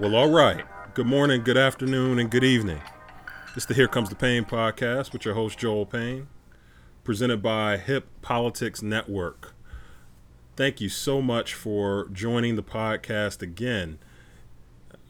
Well, all right. Good morning, good afternoon, and good evening. It's the Here Comes the Pain podcast with your host, Joel Payne, presented by Hip Politics Network. Thank you so much for joining the podcast again.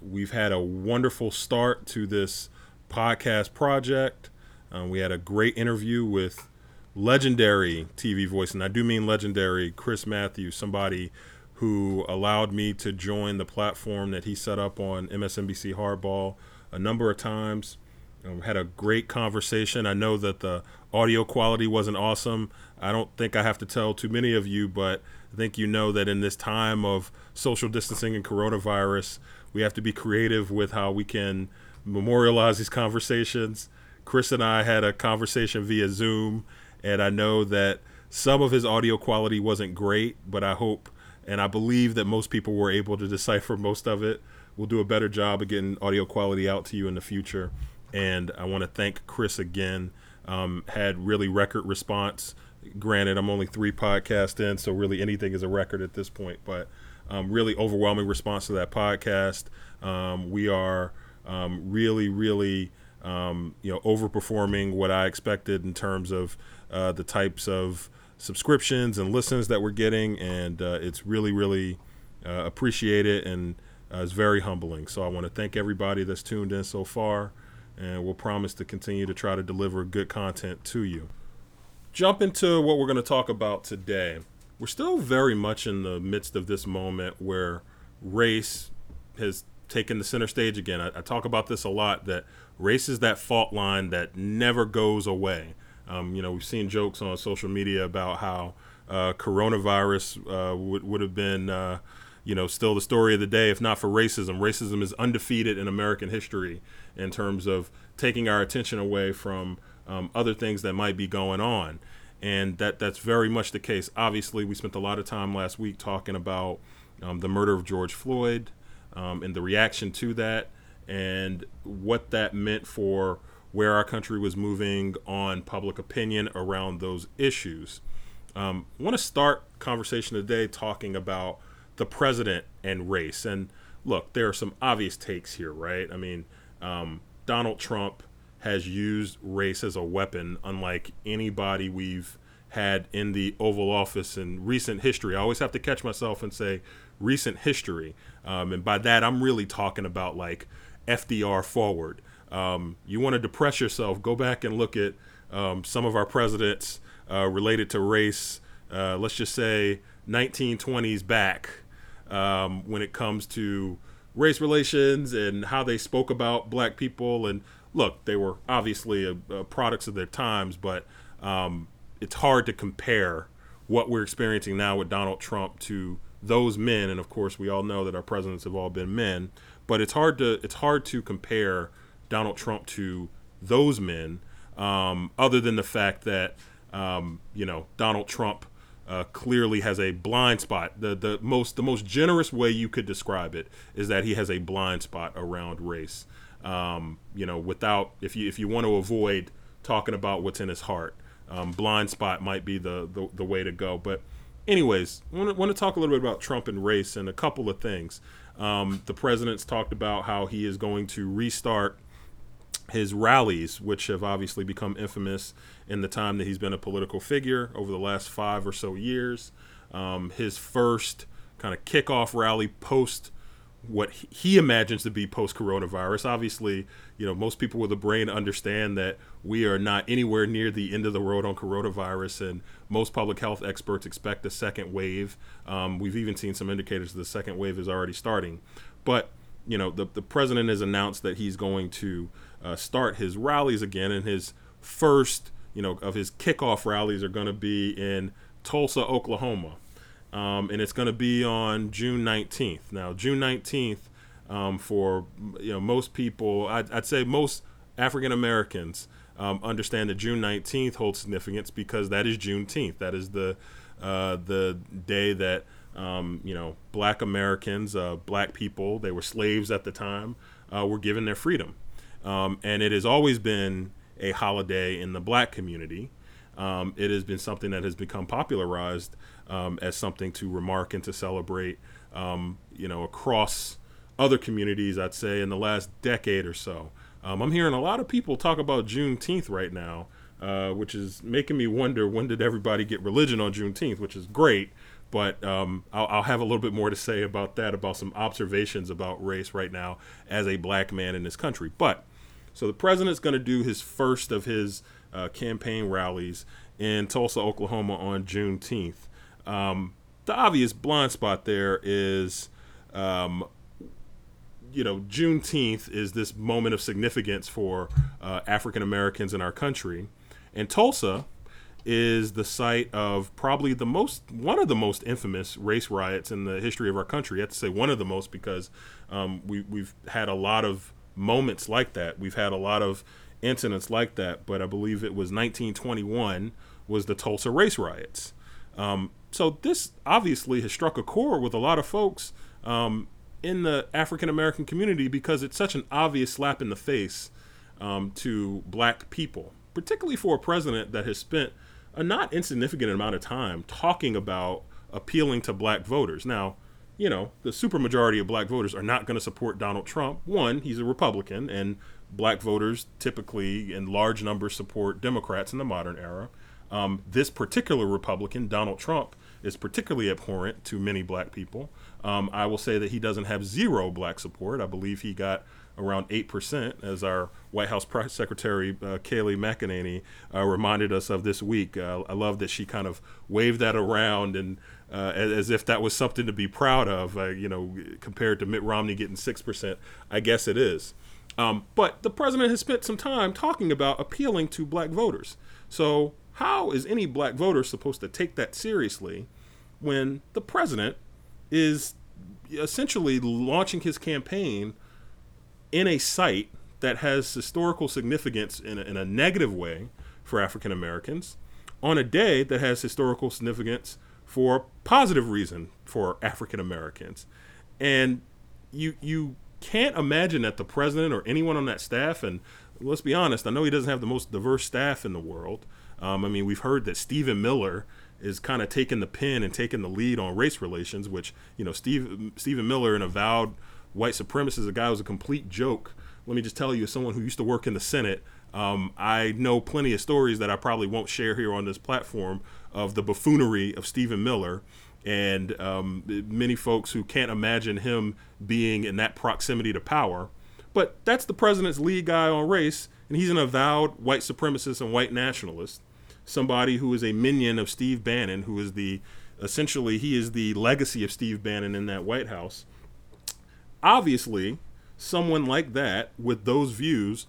We've had a wonderful start to this podcast project. Um, we had a great interview with legendary TV voice, and I do mean legendary, Chris Matthews, somebody who allowed me to join the platform that he set up on MSNBC Hardball a number of times. Um, had a great conversation. I know that the audio quality wasn't awesome. I don't think I have to tell too many of you, but I think you know that in this time of social distancing and coronavirus, we have to be creative with how we can memorialize these conversations. Chris and I had a conversation via Zoom, and I know that some of his audio quality wasn't great, but I hope and I believe that most people were able to decipher most of it. We'll do a better job of getting audio quality out to you in the future. And I want to thank Chris again. Um, had really record response. Granted, I'm only three podcasts in, so really anything is a record at this point. But um, really overwhelming response to that podcast. Um, we are um, really, really, um, you know, overperforming what I expected in terms of uh, the types of subscriptions and listens that we're getting, and uh, it's really, really uh, appreciated and uh, it's very humbling. So I want to thank everybody that's tuned in so far, and we'll promise to continue to try to deliver good content to you. Jump into what we're going to talk about today. We're still very much in the midst of this moment where race has taken the center stage again. I, I talk about this a lot that race is that fault line that never goes away. Um, you know, we've seen jokes on social media about how uh, coronavirus uh, would would have been, uh, you know, still the story of the day if not for racism. Racism is undefeated in American history in terms of taking our attention away from um, other things that might be going on, and that that's very much the case. Obviously, we spent a lot of time last week talking about um, the murder of George Floyd um, and the reaction to that, and what that meant for where our country was moving on public opinion around those issues. Um, I want to start conversation today talking about the president and race. And look, there are some obvious takes here, right? I mean, um, Donald Trump has used race as a weapon, unlike anybody we've had in the Oval Office in recent history. I always have to catch myself and say recent history. Um, and by that, I'm really talking about like FDR forward. Um, you want to depress yourself, go back and look at um, some of our presidents uh, related to race. Uh, let's just say 1920s back um, when it comes to race relations and how they spoke about black people. And look, they were obviously a, a products of their times, but um, it's hard to compare what we're experiencing now with Donald Trump to those men. And of course, we all know that our presidents have all been men. But it's hard to it's hard to compare Donald Trump to those men, um, other than the fact that um, you know Donald Trump uh, clearly has a blind spot. The the most the most generous way you could describe it is that he has a blind spot around race. Um, you know, without if you if you want to avoid talking about what's in his heart, um, blind spot might be the, the the way to go. But anyways, I want to, want to talk a little bit about Trump and race and a couple of things. Um, the president's talked about how he is going to restart his rallies, which have obviously become infamous in the time that he's been a political figure over the last five or so years. Um, his first kind of kickoff rally post what he imagines to be post coronavirus. Obviously, you know, most people with a brain understand that we are not anywhere near the end of the road on coronavirus, and most public health experts expect a second wave. Um, we've even seen some indicators that the second wave is already starting. But, you know, the, the president has announced that he's going to uh, start his rallies again, and his first, you know, of his kickoff rallies are going to be in Tulsa, Oklahoma, um, and it's going to be on June 19th. Now, June 19th, um, for you know most people, I'd, I'd say most African Americans um, understand that June 19th holds significance because that is Juneteenth. That is the uh, the day that um, you know black Americans, uh, black people, they were slaves at the time, uh, were given their freedom. um, and it has always been a holiday in the black community. Um, it has been something that has become popularized um, as something to remark and to celebrate, um, you know, across other communities, I'd say, in the last decade or so. Um, I'm hearing a lot of people talk about Juneteenth right now, uh, which is making me wonder when did everybody get religion on Juneteenth, which is great. But um, I'll, I'll, have a little bit more to say about that, about some observations about race right now as a black man in this country. But so the president's going to do his first of his uh, campaign rallies in Tulsa, Oklahoma on Juneteenth. Um, the obvious blind spot there is, um, you know, Juneteenth is this moment of significance for uh, African Americans in our country. And Tulsa is the site of probably the most, one of the most infamous race riots in the history of our country. I have to say one of the most because um, we, we've had a lot of moments like that. We've had a lot of incidents like that, but I believe it was 1921 was the Tulsa race riots. Um, so this obviously has struck a chord with a lot of folks um, in the African American community because it's such an obvious slap in the face um, to black people, particularly for a president that has spent a not insignificant amount of time talking about appealing to black voters. Now, you know, the supermajority of black voters are not going to support Donald Trump. One, he's a Republican, and black voters typically in large numbers support Democrats in the modern era. Um, this particular Republican, Donald Trump, is particularly abhorrent to many black people. Um, I will say that he doesn't have zero black support. I believe he got around 8%, as our White House Press Secretary uh, Kayleigh McEnany uh, reminded us of this week. Uh, I love that she kind of waved that around and uh, as, as, if that was something to be proud of, uh, you know, compared to Mitt Romney getting 6%. I guess it is. Um, but the president has spent some time talking about appealing to black voters. So, how is any black voter supposed to take that seriously when the president is essentially launching his campaign in a site that has historical significance in a, in a negative way for African Americans on a day that has historical significance for positive reason for African Americans. And you you can't imagine that the president or anyone on that staff and let's be honest, I know he doesn't have the most diverse staff in the world. Um, I mean, we've heard that Stephen Miller is kind of taking the pen and taking the lead on race relations, which you know, Steve Stephen Miller, an avowed white supremacist, a guy who was a complete joke. Let me just tell you, as someone who used to work in the Senate, um, I know plenty of stories that I probably won't share here on this platform of the buffoonery of Stephen Miller and um, many folks who can't imagine him being in that proximity to power. But that's the president's lead guy on race, and he's an avowed white supremacist and white nationalist, somebody who is a minion of Steve Bannon, who is the essentially he is the legacy of Steve Bannon in that White House. Obviously, someone like that with those views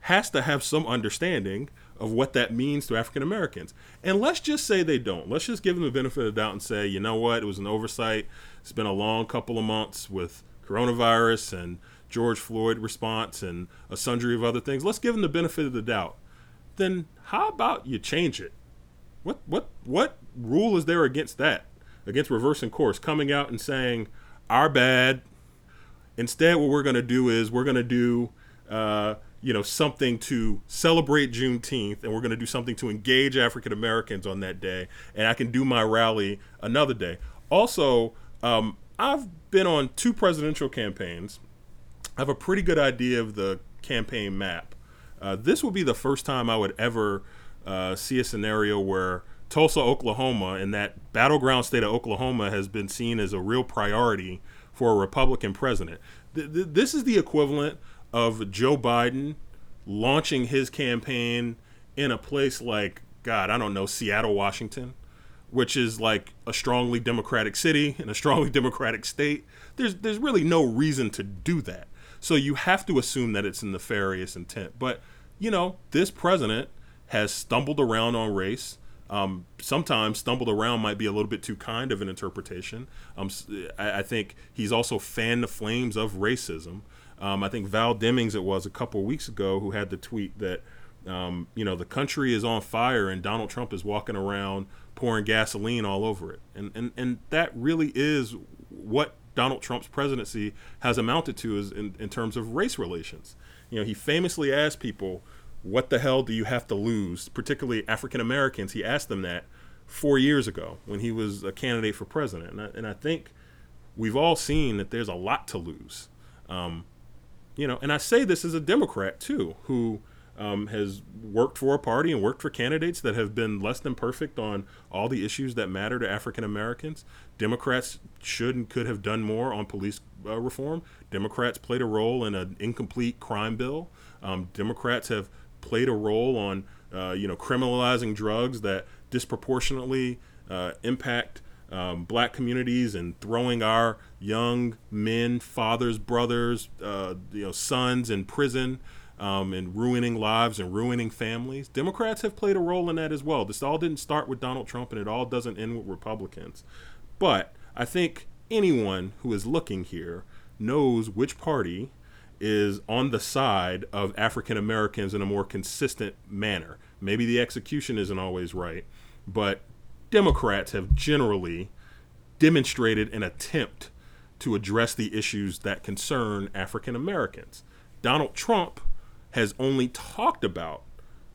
has to have some understanding of what that means to African Americans. And let's just say they don't. Let's just give them the benefit of the doubt and say, you know what, it was an oversight. It's been a long couple of months with coronavirus and George Floyd response and a sundry of other things. Let's give them the benefit of the doubt. Then how about you change it? What what what rule is there against that? Against reversing course, coming out and saying, "Our bad." Instead, what we're going to do is we're going to do uh, you know something to celebrate Juneteenth, and we're going to do something to engage African Americans on that day, and I can do my rally another day. Also, um, I've been on two presidential campaigns. I have a pretty good idea of the campaign map. Uh, this would be the first time I would ever uh, see a scenario where Tulsa, Oklahoma, and that battleground state of Oklahoma has been seen as a real priority for a Republican president. Th- th- this is the equivalent of Joe Biden launching his campaign in a place like God, I don't know, Seattle, Washington, which is like a strongly democratic city and a strongly democratic state. There's there's really no reason to do that. So you have to assume that it's a nefarious intent. But you know, this president has stumbled around on race. Um, sometimes stumbled around might be a little bit too kind of an interpretation. Um, I, I think he's also fanned the flames of racism. Um, I think Val Demings it was a couple weeks ago who had the tweet that um, you know the country is on fire and Donald Trump is walking around pouring gasoline all over it, and and and that really is what Donald Trump's presidency has amounted to is in, in terms of race relations. You know, he famously asked people, "What the hell do you have to lose?" Particularly African Americans. He asked them that four years ago when he was a candidate for president, and I, and I think we've all seen that there's a lot to lose. Um, you know, and I say this as a Democrat too, who um, has worked for a party and worked for candidates that have been less than perfect on all the issues that matter to African Americans. Democrats should and could have done more on police uh, reform. Democrats played a role in an incomplete crime bill. Um, Democrats have played a role on, uh, you know, criminalizing drugs that disproportionately uh, impact um, black communities and throwing our young men, fathers, brothers, uh, you know, sons in prison um, and ruining lives and ruining families. Democrats have played a role in that as well. This all didn't start with Donald Trump and it all doesn't end with Republicans. But I think anyone who is looking here knows which party is on the side of African Americans in a more consistent manner. Maybe the execution isn't always right, but Democrats have generally demonstrated an attempt to address the issues that concern African Americans. Donald Trump has only talked about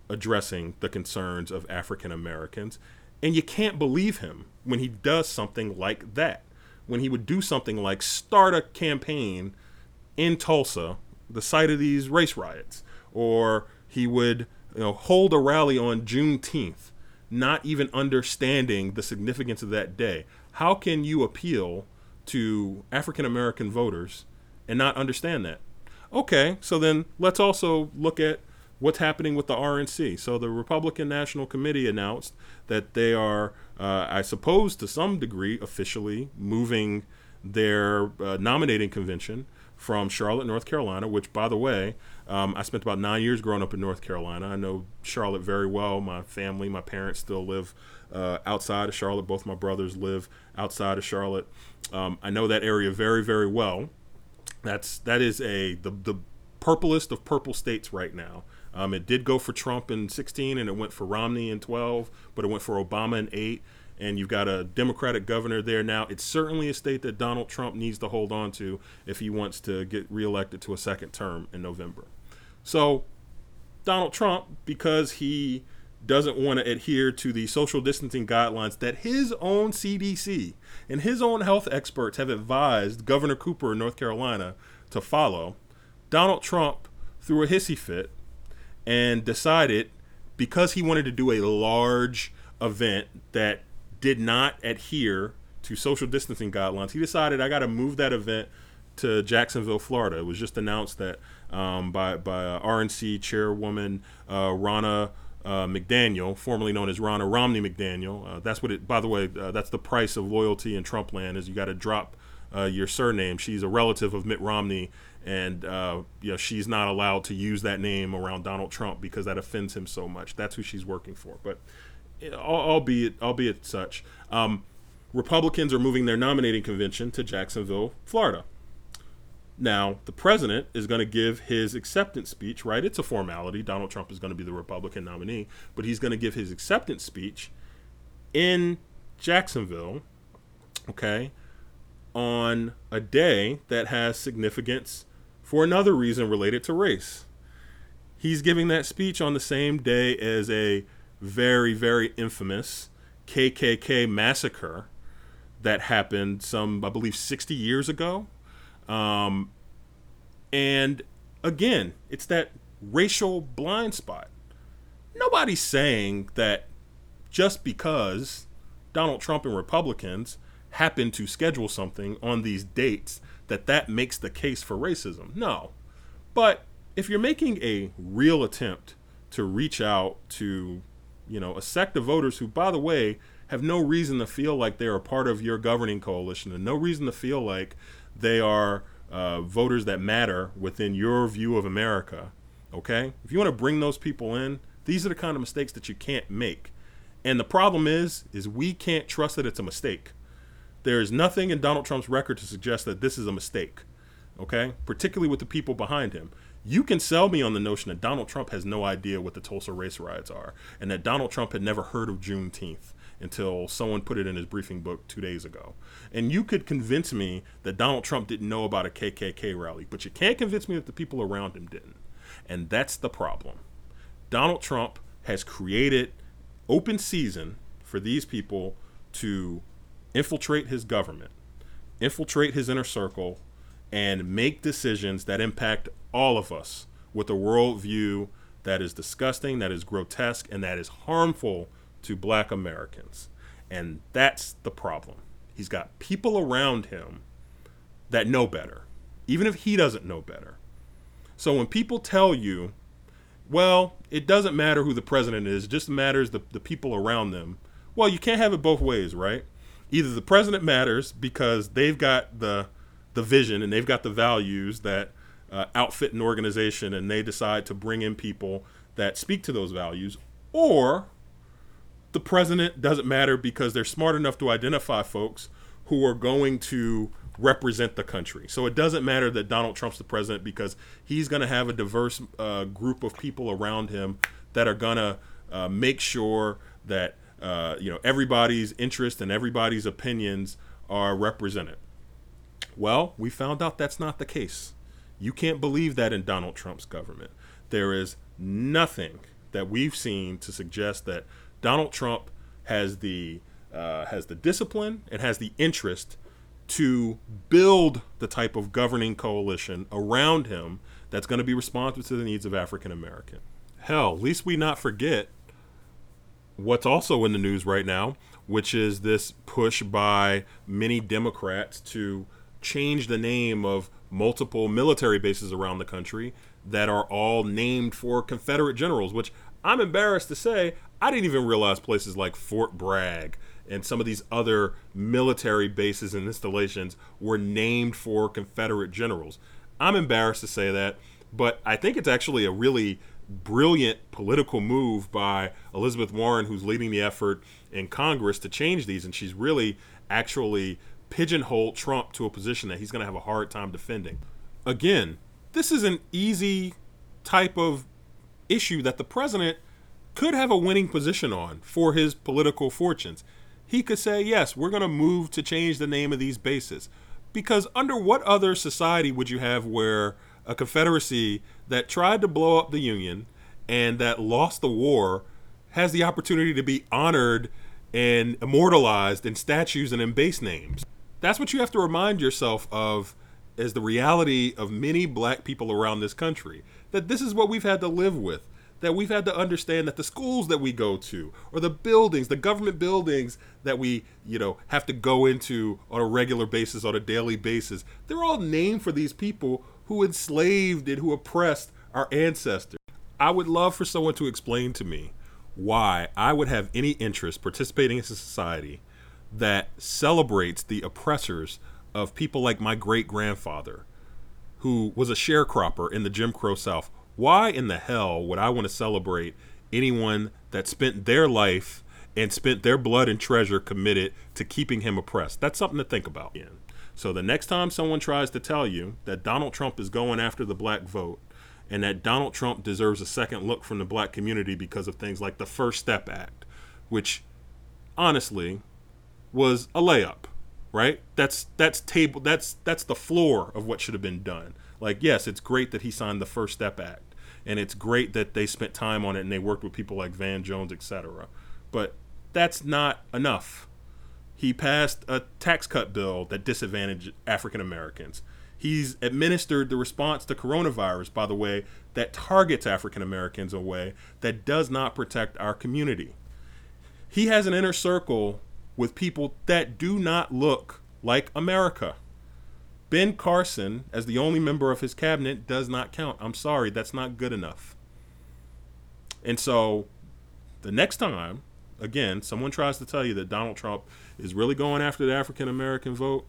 addressing the concerns of African Americans, and you can't believe him when he does something like that. When he would do something like start a campaign in Tulsa, the site of these race riots, or he would you know, hold a rally on Juneteenth not even understanding the significance of that day. How can you appeal to African American voters and not understand that? Okay, so then let's also look at what's happening with the RNC. So the Republican National Committee announced that they are, uh, I suppose, to some degree, officially moving their uh, nominating convention from Charlotte, North Carolina, which, by the way, um, I spent about nine years growing up in North Carolina. I know Charlotte very well. My family, my parents still live uh, outside of Charlotte. Both my brothers live outside of Charlotte. Um, I know that area very, very well. That's that is a the the purplest of purple states right now. Um, it did go for Trump in 16, and it went for Romney in 12, but it went for Obama in 8 and you've got a Democratic governor there now. It's certainly a state that Donald Trump needs to hold on to if he wants to get reelected to a second term in November. So, Donald Trump, because he doesn't want to adhere to the social distancing guidelines that his own CDC and his own health experts have advised Governor Cooper in North Carolina to follow, Donald Trump threw a hissy fit and decided because he wanted to do a large event that did not adhere to social distancing guidelines, he decided I got to move that event to Jacksonville, Florida. It was just announced that um, by by uh, RNC chairwoman uh, Ronna. Uh, McDaniel, formerly known as Ronna Romney McDaniel. Uh, that's what it. By the way, uh, that's the price of loyalty in Trump land. Is you got to drop uh, your surname. She's a relative of Mitt Romney, and uh, you know she's not allowed to use that name around Donald Trump because that offends him so much. That's who she's working for. But albeit albeit such, um, Republicans are moving their nominating convention to Jacksonville, Florida. Now, the president is going to give his acceptance speech, right? It's a formality. Donald Trump is going to be the Republican nominee, but he's going to give his acceptance speech in Jacksonville, okay, on a day that has significance for another reason related to race. He's giving that speech on the same day as a very, very infamous KKK massacre that happened some, I believe, 60 years ago um, and again, it's that racial blind spot. Nobody's saying that just because Donald Trump and Republicans happen to schedule something on these dates that that makes the case for racism. No. But if you're making a real attempt to reach out to, you know, a sect of voters who by the way have no reason to feel like they're a part of your governing coalition and no reason to feel like they are uh, voters that matter within your view of America. Okay, if you want to bring those people in, these are the kind of mistakes that you can't make. And the problem is, is we can't trust that it's a mistake. There is nothing in Donald Trump's record to suggest that this is a mistake. Okay, particularly with the people behind him. You can sell me on the notion that Donald Trump has no idea what the Tulsa race riots are, and that Donald Trump had never heard of Juneteenth, until someone put it in his briefing book two days ago. And you could convince me that Donald Trump didn't know about a KKK rally, but you can't convince me that the people around him didn't. And that's the problem. Donald Trump has created open season for these people to infiltrate his government, infiltrate his inner circle, and make decisions that impact all of us with a worldview that is disgusting, that is grotesque, and that is harmful to black Americans. And that's the problem. He's got people around him that know better, even if he doesn't know better. So when people tell you, well, it doesn't matter who the president is, it just matters the, the people around them. Well, you can't have it both ways, right? Either the president matters because they've got the the vision and they've got the values that uh, outfit an organization and they decide to bring in people that speak to those values, or the president doesn't matter because they're smart enough to identify folks who are going to represent the country. So it doesn't matter that Donald Trump's the president because he's going to have a diverse uh, group of people around him that are going to uh, make sure that uh, you know everybody's interest and everybody's opinions are represented. Well, we found out that's not the case. You can't believe that in Donald Trump's government. There is nothing that we've seen to suggest that Donald Trump has the uh, has the discipline and has the interest to build the type of governing coalition around him that's going to be responsive to the needs of African American. Hell, least we not forget what's also in the news right now, which is this push by many Democrats to change the name of multiple military bases around the country that are all named for Confederate generals, which I'm embarrassed to say I didn't even realize places like Fort Bragg and some of these other military bases and installations were named for Confederate generals. I'm embarrassed to say that, but I think it's actually a really brilliant political move by Elizabeth Warren, who's leading the effort in Congress to change these. And she's really actually pigeonholed Trump to a position that he's going to have a hard time defending. Again, this is an easy type of issue that the president could have a winning position on for his political fortunes. He could say, yes, we're going to move to change the name of these bases. Because under what other society would you have where a confederacy that tried to blow up the Union and that lost the war has the opportunity to be honored and immortalized in statues and in base names? That's what you have to remind yourself of as the reality of many black people around this country. That this is what we've had to live with. That we've had to understand that the schools that we go to, or the buildings, the government buildings that we, you know, have to go into on a regular basis, on a daily basis, they're all named for these people who enslaved and who oppressed our ancestors. I would love for someone to explain to me why I would have any interest participating in a society that celebrates the oppressors of people like my great grandfather, who was a sharecropper in the Jim Crow South. Why in the hell would I want to celebrate anyone that spent their life and spent their blood and treasure committed to keeping him oppressed? That's something to think about. So the next time someone tries to tell you that Donald Trump is going after the black vote and that Donald Trump deserves a second look from the black community because of things like the First Step Act, which honestly was a layup, right? That's that's table that's that's the floor of what should have been done. Like yes, it's great that he signed the First Step Act and it's great that they spent time on it and they worked with people like Van Jones, etc. But that's not enough. He passed a tax cut bill that disadvantaged African Americans. He's administered the response to coronavirus, by the way, that targets African Americans in a way that does not protect our community. He has an inner circle with people that do not look like America. Ben Carson, as the only member of his cabinet, does not count. I'm sorry, that's not good enough. And so the next time, again, someone tries to tell you that Donald Trump is really going after the African American vote,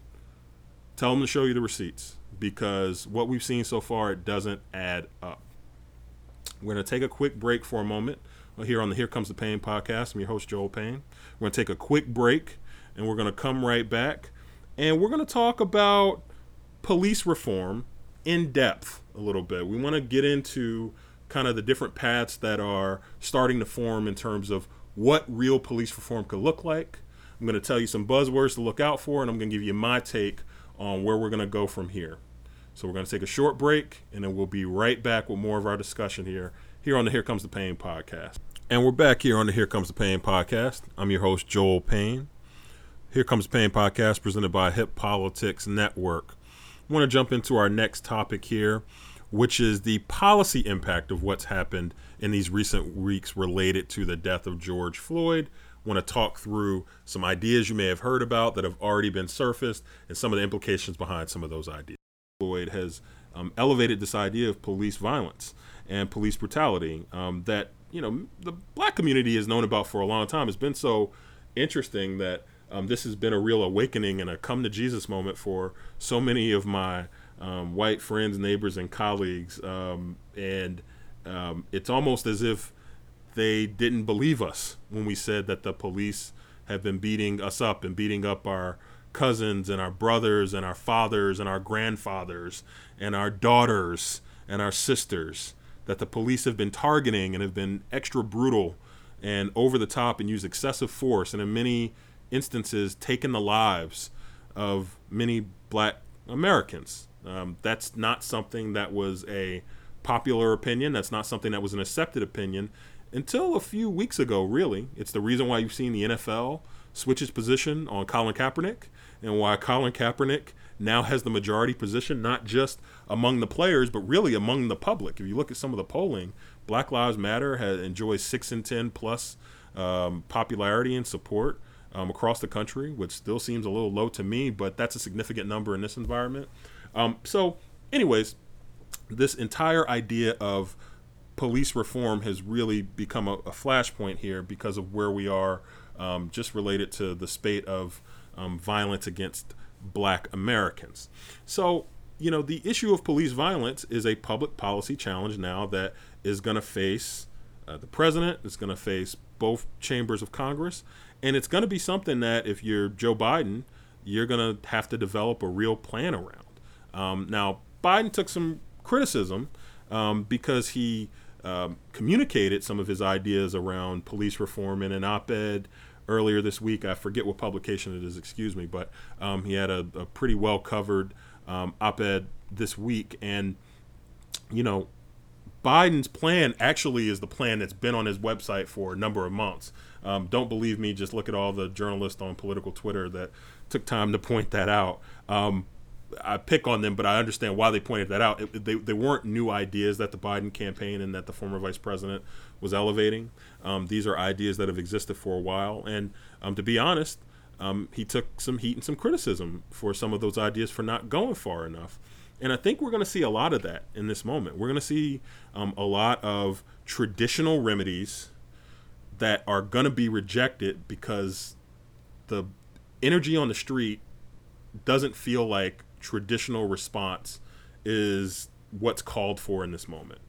tell them to show you the receipts because what we've seen so far it doesn't add up. We're going to take a quick break for a moment here on the Here Comes the Pain podcast. I'm your host, Joel Payne. We're going to take a quick break and we're going to come right back and we're going to talk about police reform in depth a little bit. We want to get into kind of the different paths that are starting to form in terms of what real police reform could look like. I'm going to tell you some buzzwords to look out for, and I'm going to give you my take on where we're going to go from here. So we're going to take a short break, and then we'll be right back with more of our discussion here, here on the Here Comes the Pain podcast. And we're back here on the Here Comes the Pain podcast. I'm your host, Joel Payne. Here Comes the Pain podcast presented by Hip Politics Network. I want to jump into our next topic here, which is the policy impact of what's happened in these recent weeks related to the death of George Floyd. I want to talk through some ideas you may have heard about that have already been surfaced and some of the implications behind some of those ideas. Floyd has um, elevated this idea of police violence and police brutality um, that you know the black community has known about for a long time. It's been so interesting that um, this has been a real awakening and a come to Jesus moment for so many of my um, white friends, neighbors, and colleagues. Um, and um, it's almost as if they didn't believe us when we said that the police have been beating us up and beating up our cousins and our brothers and our fathers and our grandfathers and our daughters and our sisters that the police have been targeting and have been extra brutal and over the top and use excessive force and in many instances taken the lives of many black Americans. Um, that's not something that was a popular opinion. That's not something that was an accepted opinion until a few weeks ago, really. It's the reason why you've seen the NFL switch its position on Colin Kaepernick and why Colin Kaepernick now has the majority position, not just among the players, but really among the public. If you look at some of the polling, Black Lives Matter has enjoys six and ten plus um, popularity and support um, across the country, which still seems a little low to me, but that's a significant number in this environment. Um, so, anyways, this entire idea of police reform has really become a, a flashpoint here because of where we are, um, just related to the spate of um, violence against black Americans. So, you know, the issue of police violence is a public policy challenge now that is going to face uh, the president, it's going to face both chambers of Congress, and it's going to be something that if you're Joe Biden, you're going to have to develop a real plan around. Um, now, Biden took some criticism um, because he um, communicated some of his ideas around police reform in an op ed earlier this week. I forget what publication it is, excuse me, but um, he had a, a, pretty well covered um, op ed this week. And, you know, Biden's plan actually is the plan that's been on his website for a number of months. Um, don't believe me, just look at all the journalists on political Twitter that took time to point that out. Um, I pick on them, but I understand why they pointed that out. It, they, they weren't new ideas that the Biden campaign and that the former vice president was elevating. Um, these are ideas that have existed for a while. And um, to be honest, um, he took some heat and some criticism for some of those ideas for not going far enough. And I think we're going to see a lot of that in this moment. We're going to see um, a lot of traditional remedies that are going to be rejected because the energy on the street doesn't feel like traditional response is what's called for in this moment.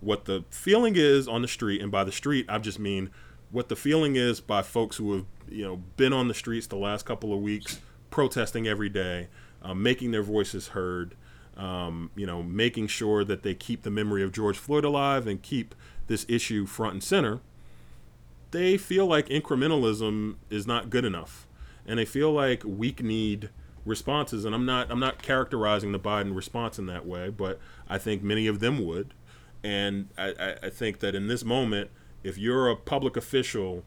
What the feeling is on the street, and by the street, I just mean what the feeling is by folks who have you know been on the streets the last couple of weeks, protesting every day, um, making their voices heard, um, you know, making sure that they keep the memory of George Floyd alive and keep this issue front and center. They feel like incrementalism is not good enough, and they feel like weak need responses. And I'm not I'm not characterizing the Biden response in that way, but I think many of them would. And I, I think that in this moment, if you're a public official,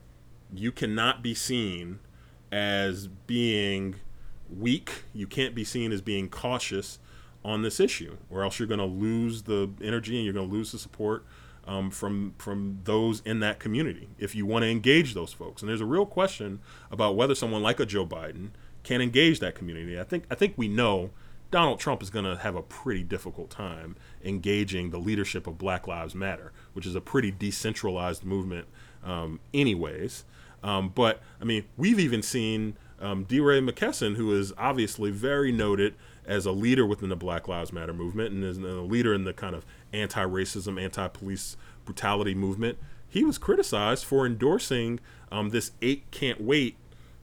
you cannot be seen as being weak. You can't be seen as being cautious on this issue, or else you're going to lose the energy and you're going to lose the support um, from from those in that community if you want to engage those folks. And there's a real question about whether someone like a Joe Biden can engage that community. I think I think we know Donald Trump is going to have a pretty difficult time engaging the leadership of Black Lives Matter, which is a pretty decentralized movement, um, anyways. Um, but I mean, we've even seen um, DeRay McKesson, who is obviously very noted as a leader within the Black Lives Matter movement and is a leader in the kind of anti-racism, anti-police brutality movement. He was criticized for endorsing um, this eight can't wait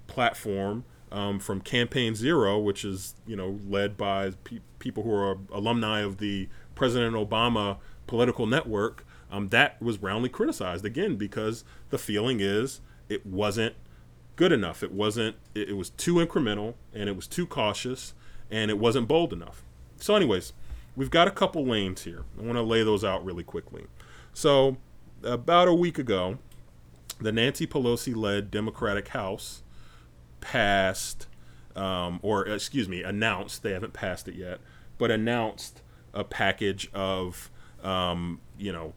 platform um, from Campaign Zero, which is you know led by pe- people who are alumni of the President Obama political network, um, that was roundly criticized again because the feeling is it wasn't good enough. It wasn't. It, it was too incremental and it was too cautious and it wasn't bold enough. So, anyways, we've got a couple lanes here. I want to lay those out really quickly. So, about a week ago, the Nancy Pelosi led Democratic House passed, um, or excuse me, announced, they haven't passed it yet, but announced a package of, um, you know,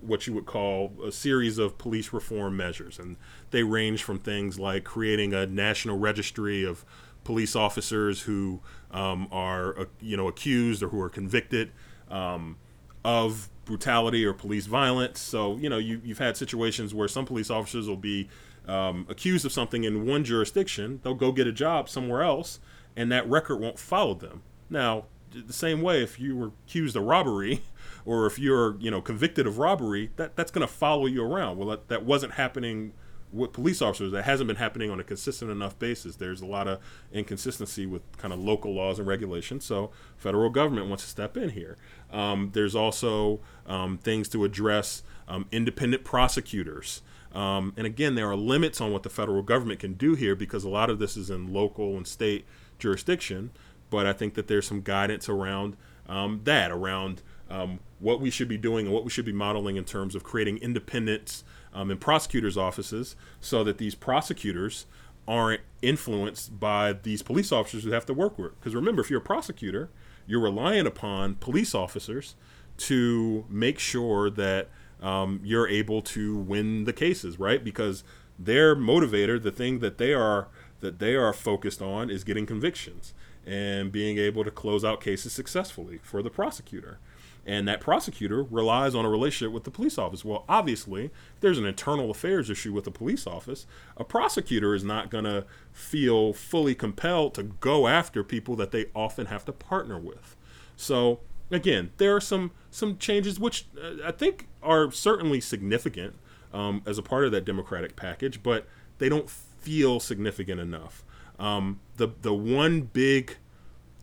what you would call a series of police reform measures. And they range from things like creating a national registry of police officers who um, are, uh, you know, accused or who are convicted um, of brutality or police violence. So, you know, you, you've had situations where some police officers will be um, accused of something in one jurisdiction, they'll go get a job somewhere else, and that record won't follow them. Now, the same way, if you were accused of robbery, or if you're you know convicted of robbery, that that's going to follow you around. Well, that, that wasn't happening with police officers. That hasn't been happening on a consistent enough basis. There's a lot of inconsistency with kind of local laws and regulations. So federal government wants to step in here. Um, there's also um, things to address um, independent prosecutors. Um, and again, there are limits on what the federal government can do here because a lot of this is in local and state jurisdiction. But I think that there's some guidance around um, that, around um, what we should be doing and what we should be modeling in terms of creating independence um, in prosecutors' offices so that these prosecutors aren't influenced by these police officers who have to work with. Because remember, if you're a prosecutor, you're relying upon police officers to make sure that um, you're able to win the cases, right? Because their motivator, the thing that they are that they are focused on, is getting convictions and being able to close out cases successfully for the prosecutor. And that prosecutor relies on a relationship with the police office. Well, obviously, if there's an internal affairs issue with the police office, a prosecutor is not going to feel fully compelled to go after people that they often have to partner with. So again, there are some some changes which uh, I think are certainly significant um, as a part of that democratic package, but they don't feel significant enough. Um, the the one big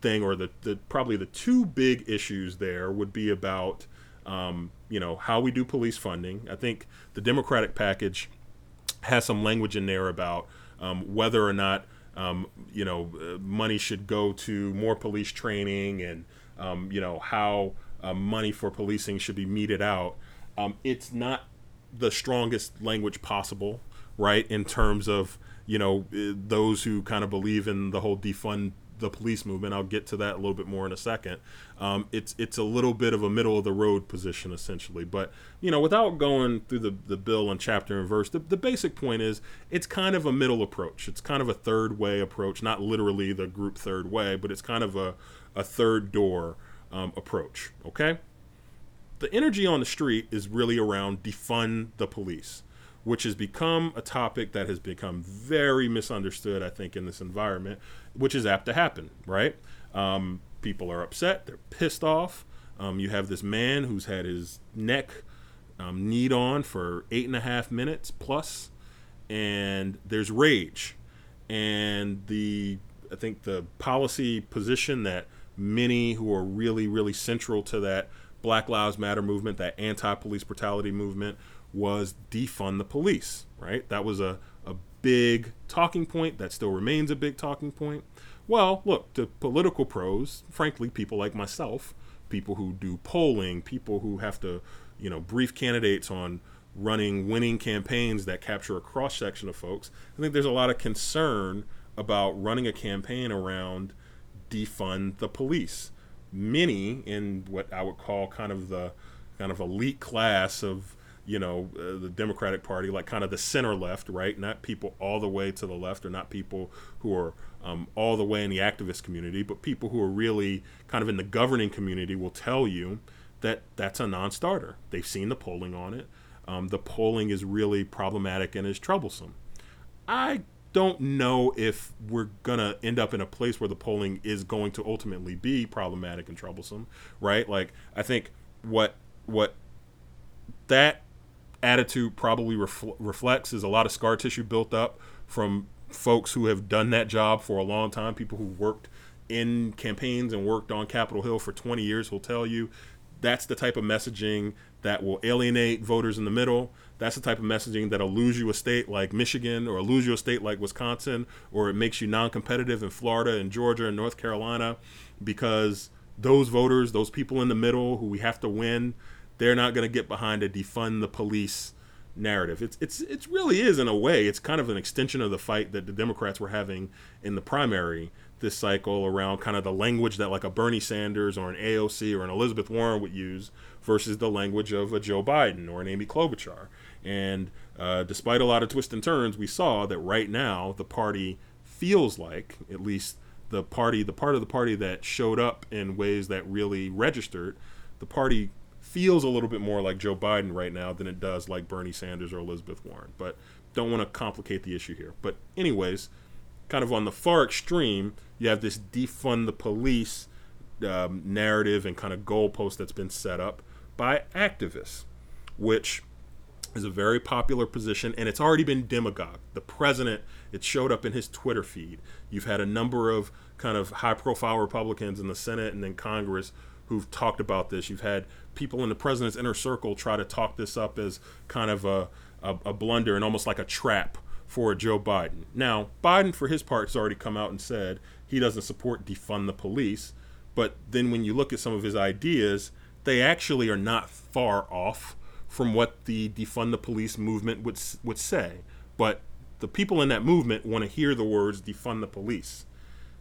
thing, or the, the probably the two big issues there, would be about um, you know how we do police funding. I think the democratic package has some language in there about um, whether or not um, you know uh, money should go to more police training and um, you know how uh, money for policing should be meted out. Um, it's not the strongest language possible, right? In terms of you know uh, those who kind of believe in the whole defund the police movement. I'll get to that a little bit more in a second. Um, it's it's a little bit of a middle of the road position essentially, but you know, without going through the, the bill and chapter and verse, the, the basic point is it's kind of a middle approach. It's kind of a third way approach, not literally the group third way, but it's kind of a a third door um, approach. Okay. The energy on the street is really around defund the police, which has become a topic that has become very misunderstood, I think, in this environment, which is apt to happen, right? Um, people are upset, they're pissed off. Um, you have this man who's had his neck um, kneed on for eight and a half minutes plus, and there's rage. And the I think the policy position that many who are really, really central to that Black Lives Matter movement, that anti police brutality movement, was defund the police, right? That was a, a big talking point. That still remains a big talking point. Well, look, to political pros, frankly, people like myself, people who do polling, people who have to, you know, brief candidates on running winning campaigns that capture a cross section of folks, I think there's a lot of concern about running a campaign around defund the police. Many in what I would call kind of the kind of elite class of you know uh, the Democratic Party, like kind of the center left, right? Not people all the way to the left, or not people who are um, all the way in the activist community, but people who are really kind of in the governing community will tell you that that's a non-starter. They've seen the polling on it. Um, the polling is really problematic and is troublesome. I don't know if we're gonna end up in a place where the polling is going to ultimately be problematic and troublesome, right? Like I think what what that attitude probably refl- reflects is a lot of scar tissue built up from folks who have done that job for a long time, people who worked in campaigns and worked on Capitol Hill for 20 years will tell you that's the type of messaging that will alienate voters in the middle. That's the type of messaging that'll lose you a state like Michigan or lose you a state like Wisconsin, or it makes you non competitive in Florida and Georgia and North Carolina because those voters, those people in the middle who we have to win, they're not going to get behind a defund the police narrative. It's it's it really is in a way. It's kind of an extension of the fight that the Democrats were having in the primary this cycle around kind of the language that like a Bernie Sanders or an AOC or an Elizabeth Warren would use versus the language of a Joe Biden or an Amy Klobuchar. And uh, despite a lot of twists and turns, we saw that right now the party feels like, at least the party, the part of the party that showed up in ways that really registered, the party feels a little bit more like Joe Biden right now than it does like Bernie Sanders or Elizabeth Warren. But don't want to complicate the issue here. But anyways, kind of on the far extreme, you have this defund the police um, narrative and kind of goalpost that's been set up by activists, which is a very popular position and it's already been demagogued. The president, it showed up in his Twitter feed. You've had a number of kind of high profile Republicans in the Senate and then Congress who've talked about this. You've had people in the president's inner circle try to talk this up as kind of a, a, a blunder and almost like a trap for Joe Biden. Now, Biden, for his part, has already come out and said he doesn't support defund the police. But then when you look at some of his ideas, they actually are not far off from what the defund the police movement would would say. But the people in that movement want to hear the words defund the police.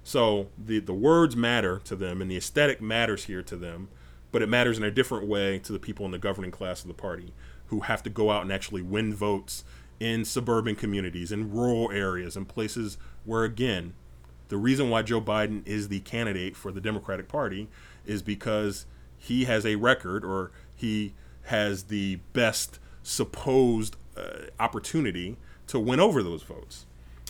So the the words matter to them and the aesthetic matters here to them, but it matters in a different way to the people in the governing class of the party who have to go out and actually win votes in suburban communities, in rural areas, in places where, again, the reason why Joe Biden is the candidate for the Democratic Party is because he has a record or he has the best supposed uh, opportunity to win over those votes.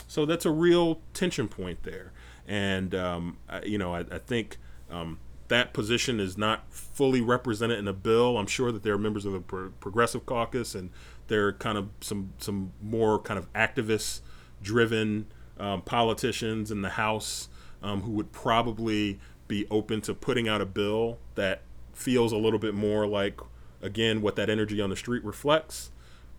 So that's a real tension point there. And, um, I, you know, I, I think um, that position is not fully represented in the bill. I'm sure that there are members of the Pro- Progressive Caucus and there are kind of some some more kind of activist driven um, politicians in the House um, who would probably be open to putting out a bill that feels a little bit more like again what that energy on the street reflects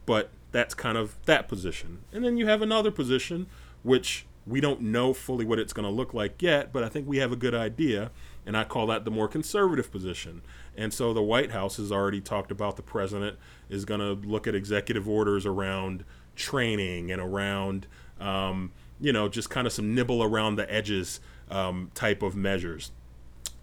but that's kind of that position. And then you have another position which we don't know fully what it's going to look like yet but i think we have a good idea and I call that the more conservative position. And so the White House has already talked about the president is going to look at executive orders around training and around, um, you know, just kind of some nibble around the edges um, type of measures.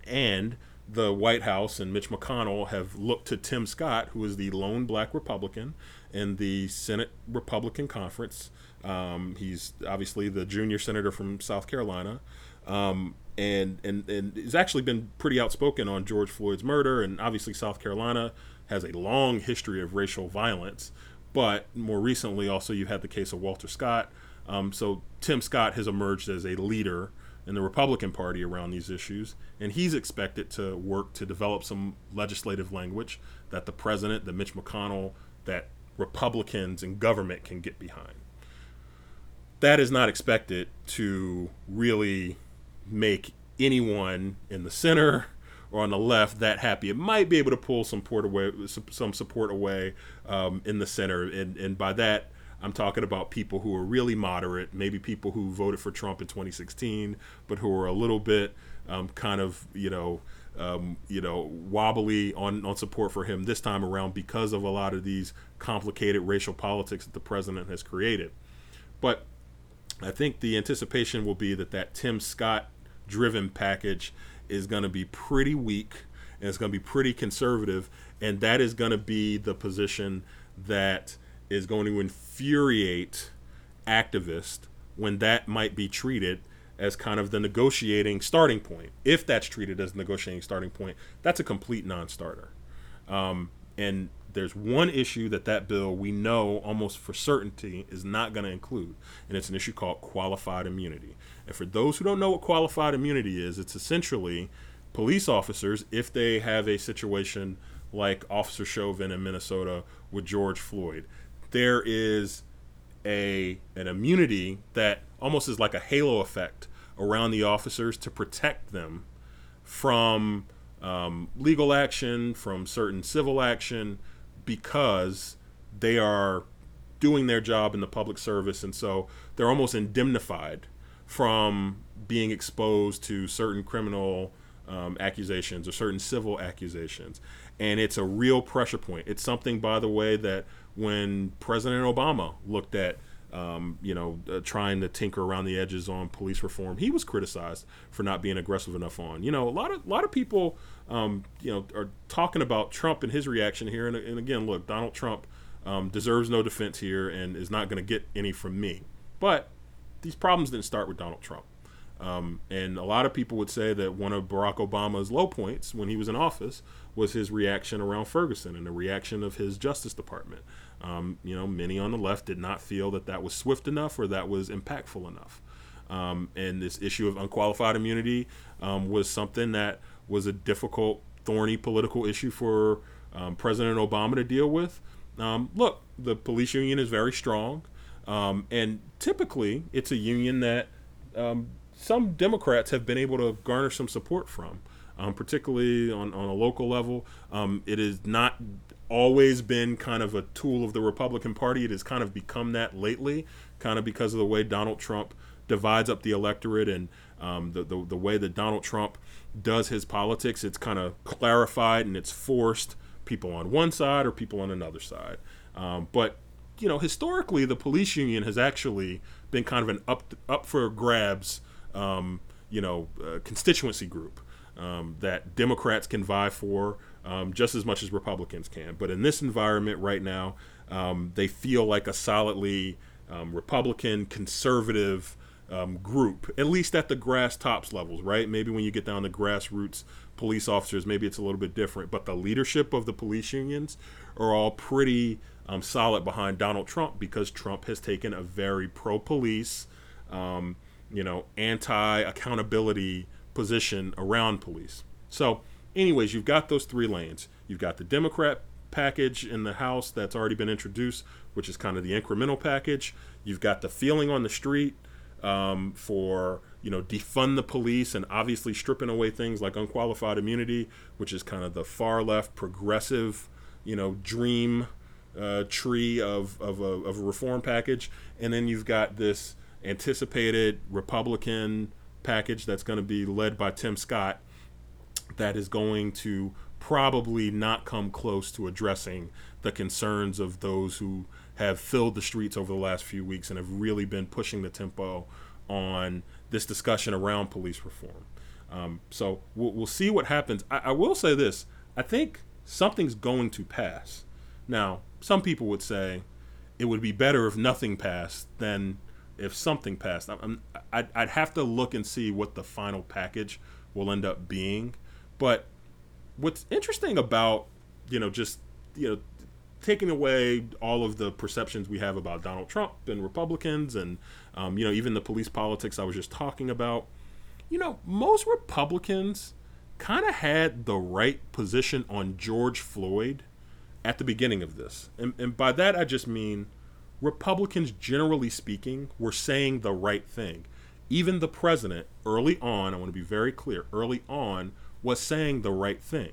And the White House and Mitch McConnell have looked to Tim Scott, who is the lone black Republican in the Senate Republican Conference. Um, he's obviously the junior senator from South Carolina. Um, and and and has actually been pretty outspoken on George Floyd's murder, and obviously South Carolina has a long history of racial violence. But more recently, also you had the case of Walter Scott. Um, so Tim Scott has emerged as a leader in the Republican Party around these issues, and he's expected to work to develop some legislative language that the president, that Mitch McConnell, that Republicans and government can get behind. That is not expected to really make anyone in the center or on the left that happy. It might be able to pull some support away, some support away um, in the center, and and by that I'm talking about people who are really moderate, maybe people who voted for Trump in 2016, but who are a little bit um, kind of you know. Um, you know, wobbly on, on support for him this time around because of a lot of these complicated racial politics that the president has created. But I think the anticipation will be that that Tim Scott driven package is going to be pretty weak and it's going to be pretty conservative and that is going to be the position that is going to infuriate activists when that might be treated as kind of the negotiating starting point. If that's treated as negotiating starting point, that's a complete non-starter. Um, and there's one issue that that bill we know almost for certainty is not going to include, and it's an issue called qualified immunity. And for those who don't know what qualified immunity is, it's essentially police officers, if they have a situation like Officer Chauvin in Minnesota with George Floyd, there is a an immunity that almost is like a halo effect around the officers to protect them from um, legal action, from certain civil action, because they are doing their job in the public service, and so they're almost indemnified from being exposed to certain criminal um, accusations or certain civil accusations. And it's a real pressure point. It's something, by the way, that when President Obama looked at um, you know, uh, trying to tinker around the edges on police reform. He was criticized for not being aggressive enough on. You know, a lot of a lot of people, um, you know, are talking about Trump and his reaction here. And, and again, look, Donald Trump um, deserves no defense here and is not going to get any from me. But these problems didn't start with Donald Trump. Um, and a lot of people would say that one of Barack Obama's low points when he was in office was his reaction around Ferguson and the reaction of his Justice Department. Um, you know, many on the left did not feel that that was swift enough or that was impactful enough. Um, and this issue of unqualified immunity um, was something that was a difficult, thorny political issue for um, President Obama to deal with. Um, look, the police union is very strong, um, and typically it's a union that some Democrats have been able to garner some support from. Um, particularly on, on a local level. Um, it is not always been kind of a tool of the Republican Party. It has kind of become that lately, kind of because of the way Donald Trump divides up the electorate and um, the, the, the way that Donald Trump does his politics. It's kind of clarified and it's forced people on one side or people on another side. Um, but you know, historically, the police union has actually been kind of an up up for grabs, um, you know, uh, constituency group um, that Democrats can vie for um, just as much as Republicans can. But in this environment right now, um, they feel like a solidly um, Republican conservative um, group, at least at the grass tops levels, right? Maybe when you get down to grassroots police officers, maybe it's a little bit different. But the leadership of the police unions are all pretty um, solid behind Donald Trump because Trump has taken a very pro police, um, you know, anti accountability position around police. So anyways, you've got those three lanes. You've got the Democrat package in the House that's already been introduced, which is kind of the incremental package. You've got the feeling on the street um, for you know defund the police and obviously stripping away things like unqualified immunity, which is kind of the far left progressive you know dream uh, tree of of a, of a reform package, and then you've got this anticipated Republican package that's going to be led by Tim Scott that is going to probably not come close to addressing the concerns of those who have filled the streets over the last few weeks and have really been pushing the tempo on this discussion around police reform. Um, so we'll, we'll, see what happens. I, I will say this I think something's going to pass. Now, some people would say it would be better if nothing passed than if something passed. I'd, I'd have to look and see what the final package will end up being. But what's interesting about you know just you know taking away all of the perceptions we have about Donald Trump and Republicans and um, you know even the police politics I was just talking about, you know most Republicans kind of had the right position on George Floyd at the beginning of this, and, and by that I just mean Republicans generally speaking were saying the right thing. Even the president early on, I want to be very clear, early on was saying the right thing.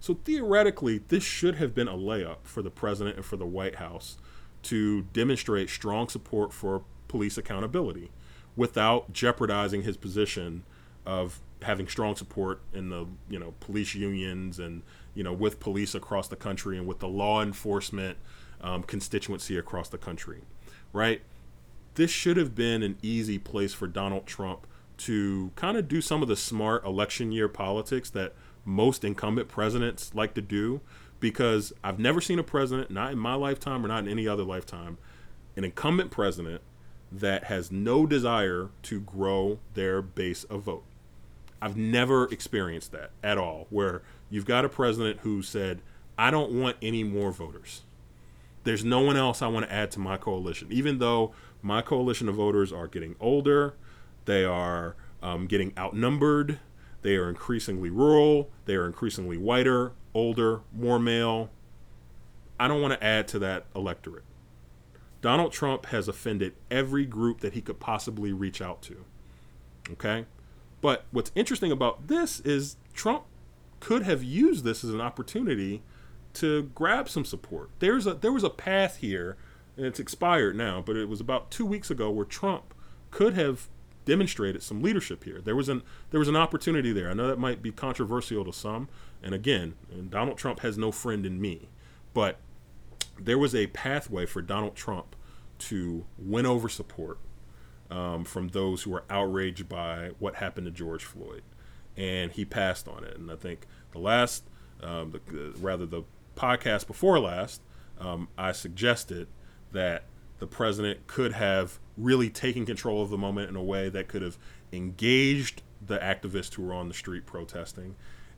So theoretically, this should have been a layup for the president and for the White House to demonstrate strong support for police accountability without jeopardizing his position of having strong support in the you know police unions and you know with police across the country and with the law enforcement um, constituency across the country right this should have been an easy place for donald trump to kind of do some of the smart election year politics that most incumbent presidents like to do because I've never seen a president, not in my lifetime or not in any other lifetime, an incumbent president that has no desire to grow their base of vote. I've never experienced that at all, where you've got a president who said, I don't want any more voters. There's no one else I want to add to my coalition, even though my coalition of voters are getting older, they are um, getting outnumbered. They are increasingly rural. They are increasingly whiter, older, more male. I don't want to add to that electorate. Donald Trump has offended every group that he could possibly reach out to. Okay? But what's interesting about this is Trump could have used this as an opportunity to grab some support. There's a there was a path here, and it's expired now, but it was about two weeks ago where Trump could have demonstrated some leadership here. There was an there was an opportunity there. I know that might be controversial to some, and again, Donald Trump has no friend in me, but there was a pathway for Donald Trump to win over support um, from those who were outraged by what happened to George Floyd, and he passed on it. And I think the last, um, the, rather the podcast before last, um, I suggested that the president could have really taking control of the moment in a way that could have engaged the activists who were on the street protesting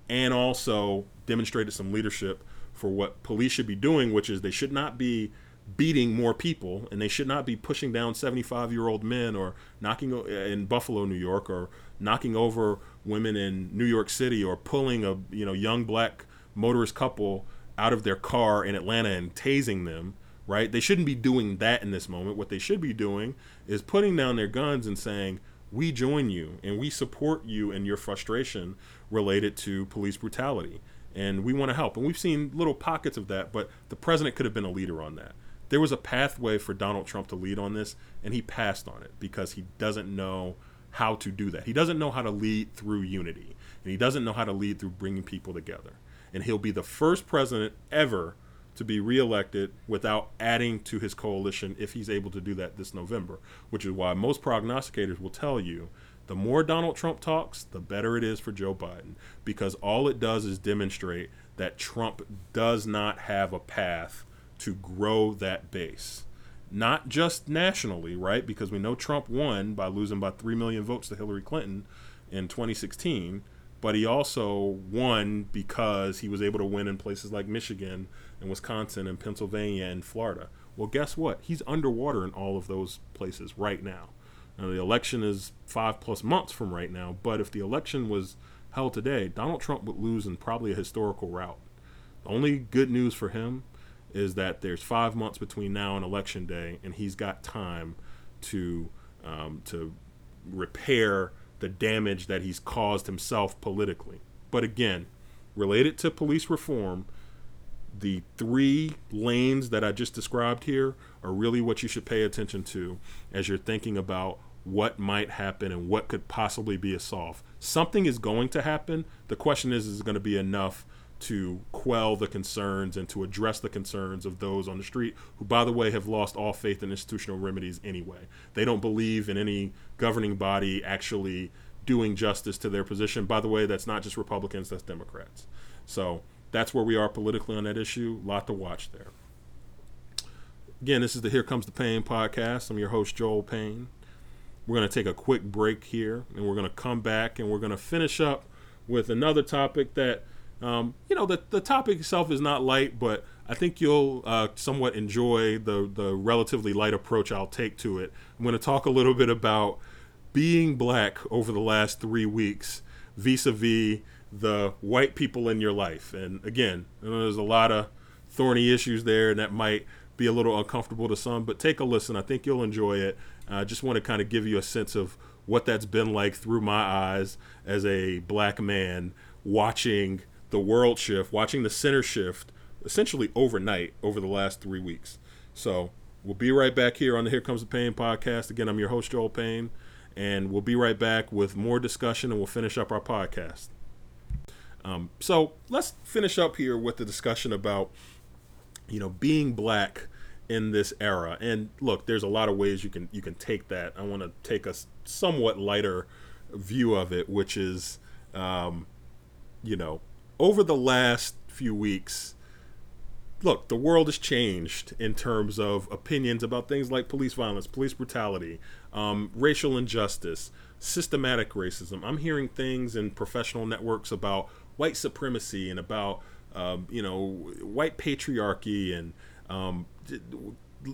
and also demonstrated some leadership for what police should be doing, which is they should not be beating more people and they should not be pushing down 75 year old men or knocking in Buffalo, New York, or knocking over women in New York City or pulling a you know young black motorist couple out of their car in Atlanta and tasing them. Right? They shouldn't be doing that in this moment. What they should be doing is putting down their guns and saying, "We join you and we support you in your frustration related to police brutality." and we want to help. And we've seen little pockets of that, but the president could have been a leader on that. There was a pathway for Donald Trump to lead on this, and he passed on it because he doesn't know how to do that. He doesn't know how to lead through unity, and he doesn't know how to lead through bringing people together. And he'll be the first president ever to be reelected without adding to his coalition if he's able to do that this November, which is why most prognosticators will tell you the more Donald Trump talks, the better it is for Joe Biden because all it does is demonstrate that Trump does not have a path to grow that base. Not just nationally, right? Because we know Trump won by losing by 3 million votes to Hillary Clinton in 2016, but he also won because he was able to win in places like Michigan and Wisconsin and Pennsylvania and Florida. Well, guess what? He's underwater in all of those places right now. Now, the election is five plus months from right now, but if the election was held today, Donald Trump would lose in probably a historical route. The only good news for him is that there's five months between now and election day, and he's got time to um, to repair the damage that he's caused himself politically. But again, related to police reform, the three lanes that I just described here are really what you should pay attention to as you're thinking about what might happen and what could possibly be a solve. Something is going to happen. The question is, is it going to be enough to quell the concerns and to address the concerns of those on the street who, by the way, have lost all faith in institutional remedies anyway? They don't believe in any governing body actually doing justice to their position. By the way, that's not just Republicans, that's Democrats. So that's where we are politically on that issue. A lot to watch there. Again, this is the Here Comes the Pain podcast. I'm your host, Joel Payne. We're going to take a quick break here and we're going to come back and we're going to finish up with another topic that, um, you know, the, the topic itself is not light, but I think you'll uh, somewhat enjoy the, the relatively light approach I'll take to it. I'm going to talk a little bit about being black over the last three weeks vis a vis the white people in your life. And again, there's a lot of thorny issues there, and that might be a little uncomfortable to some, but take a listen. I think you'll enjoy it. I just want to kind of give you a sense of what that's been like through my eyes as a black man watching the world shift, watching the center shift essentially overnight over the last three weeks. So we'll be right back here on the Here Comes the Pain podcast. Again, I'm your host, Joel Payne, and we'll be right back with more discussion and we'll finish up our podcast. Um, so let's finish up here with the discussion about you know, being black in this era. And look, there's a lot of ways you can you can take that. I want to take a somewhat lighter view of it, which is, um, you know, over the last few weeks. Look, the world has changed in terms of opinions about things like police violence, police brutality, um, racial injustice, systematic racism. I'm hearing things in professional networks about white supremacy and about um, you know, white patriarchy and um,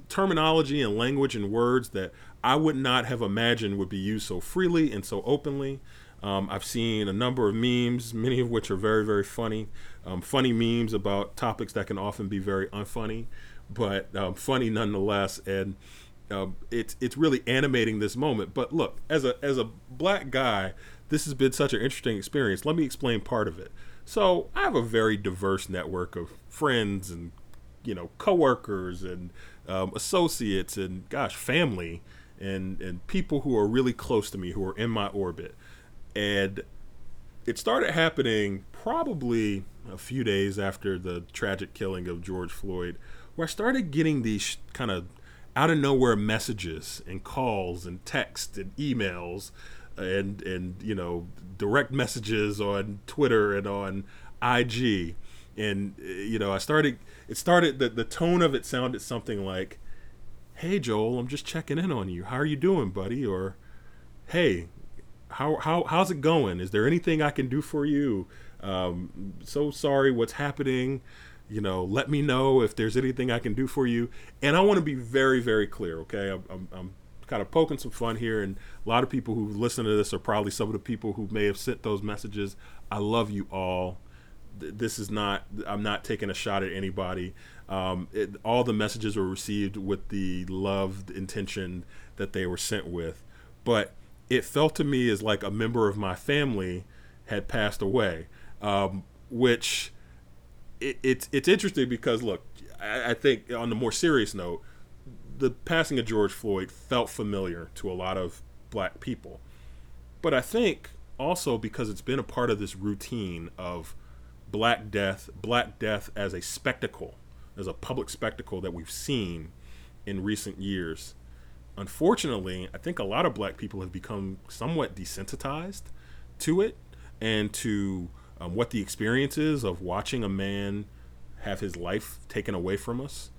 terminology and language and words that I would not have imagined would be used so freely and so openly. Um, I've seen a number of memes, many of which are very, very funny. Um, funny memes about topics that can often be very unfunny, but um, funny nonetheless. And uh, it's it's really animating this moment. But look, as a as a black guy, this has been such an interesting experience. Let me explain part of it. So I have a very diverse network of friends and you know coworkers and um, associates and gosh family and and people who are really close to me who are in my orbit and it started happening probably a few days after the tragic killing of George Floyd, where I started getting these kind of out of nowhere messages and calls and texts and emails and and you know direct messages on Twitter and on IG and you know I started it started the the tone of it sounded something like hey Joel I'm just checking in on you how are you doing buddy or hey how, how how's it going? Is there anything I can do for you? Um, so sorry, what's happening? You know, let me know if there's anything I can do for you. And I want to be very, very clear. Okay, I'm, I'm, I'm kind of poking some fun here, and a lot of people who listen to this are probably some of the people who may have sent those messages. I love you all. This is not. I'm not taking a shot at anybody. Um, it, all the messages were received with the love, intention that they were sent with, but it felt to me as like a member of my family had passed away, um, which it, it's it's interesting because look, I, I think on the more serious note, the passing of George Floyd felt familiar to a lot of black people, but I think also because it's been a part of this routine of black death, black death as a spectacle, as a public spectacle that we've seen in recent years unfortunately, I think a lot of black people have become somewhat desensitized to it and to um, what the experience is of watching a man have his life taken away from us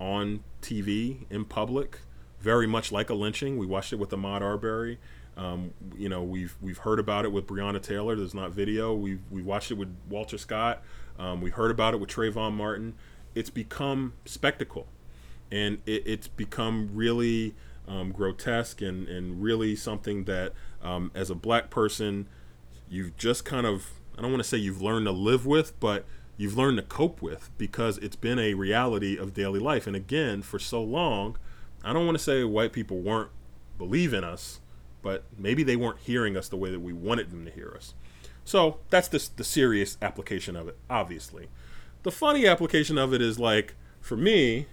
on TV in public, very much like a lynching. We watched it with Ahmaud Arbery. Um, you know, we've we've heard about it with Breonna Taylor. There's not video. We've we watched it with Walter Scott. Um, we heard about it with Trayvon Martin. It's become spectacle, and it, it's become really um, grotesque and, and really something that, um, as a black person, you've just kind of, I don't want to say you've learned to live with, but you've learned to cope with because it's been a reality of daily life. And again, for so long, I don't want to say white people weren't believing us, but maybe they weren't hearing us the way that we wanted them to hear us. So that's the, the serious application of it, obviously. The funny application of it is like, for me,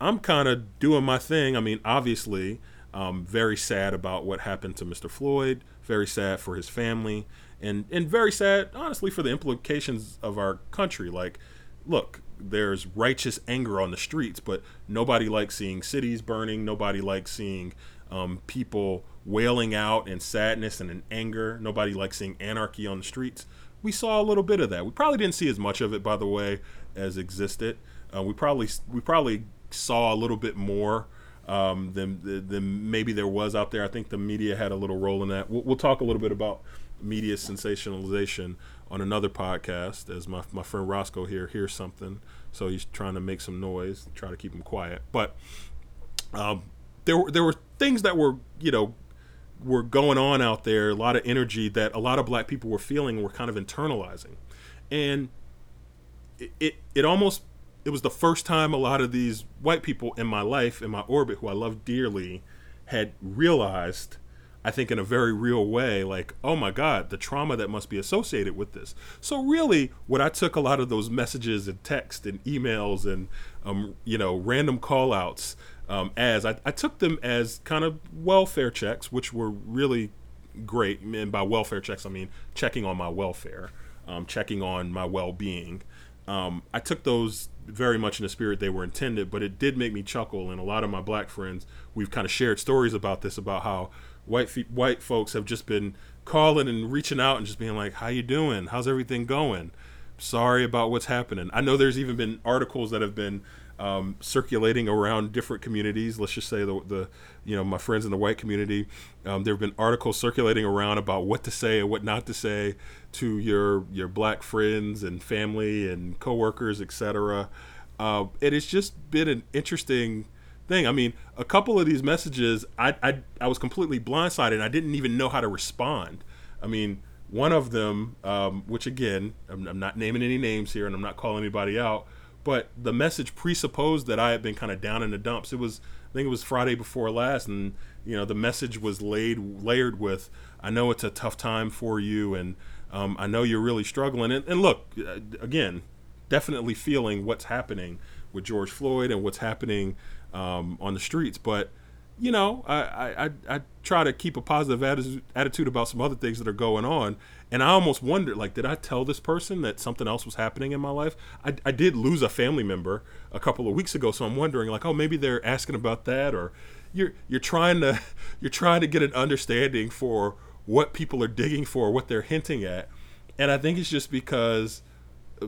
I'm kind of doing my thing. I mean, obviously, um, very sad about what happened to Mr. Floyd. Very sad for his family, and and very sad, honestly, for the implications of our country. Like, look, there's righteous anger on the streets, but nobody likes seeing cities burning. Nobody likes seeing um, people wailing out in sadness and in anger. Nobody likes seeing anarchy on the streets. We saw a little bit of that. We probably didn't see as much of it, by the way, as existed. Uh, we probably we probably saw a little bit more um, than than maybe there was out there. I think the media had a little role in that. We'll, we'll talk a little bit about media sensationalization on another podcast as my, my friend Roscoe here hears something. So he's trying to make some noise, try to keep him quiet. But um, there were there were things that were you know were going on out there, a lot of energy that a lot of black people were feeling were kind of internalizing, and it it, it almost it was the first time a lot of these white people in my life, in my orbit, who I love dearly, had realized, I think in a very real way, like, oh my God, the trauma that must be associated with this. So really, what I took a lot of those messages and text and emails and, um, you know, random call outs um, as, I, I took them as kind of welfare checks, which were really great. And by welfare checks, I mean checking on my welfare, um, checking on my well-being. Um, I took those very much in the spirit they were intended, but it did make me chuckle. And a lot of my black friends, we've kind of shared stories about this, about how white fe- white folks have just been calling and reaching out and just being like, "How you doing? How's everything going? Sorry about what's happening." I know there's even been articles that have been um, circulating around different communities. Let's just say the, the you know my friends in the white community. Um, there have been articles circulating around about what to say and what not to say to your your black friends and family and coworkers, etc. Uh, it has just been an interesting thing. I mean, a couple of these messages, I, I, I was completely blindsided. I didn't even know how to respond. I mean, one of them, um, which again, I'm, I'm, not naming any names here, and I'm not calling anybody out, but the message presupposed that I had been kind of down in the dumps. It was, I think it was Friday before last, and you know, the message was laid layered with, "I know it's a tough time for you, and Um, I know you're really struggling. And, and look, uh, again, definitely feeling what's happening with George Floyd and what's happening um, on the streets. But you know, I, I, I try to keep a positive attitude, about some other things that are going on. And I almost wondered, like, did I tell this person that something else was happening in my life? I, I did lose a family member a couple of weeks ago, so I'm wondering, like, oh, maybe they're asking about that, or you're you're trying to you're trying to get an understanding for what people are digging for, what they're hinting at. And I think it's just because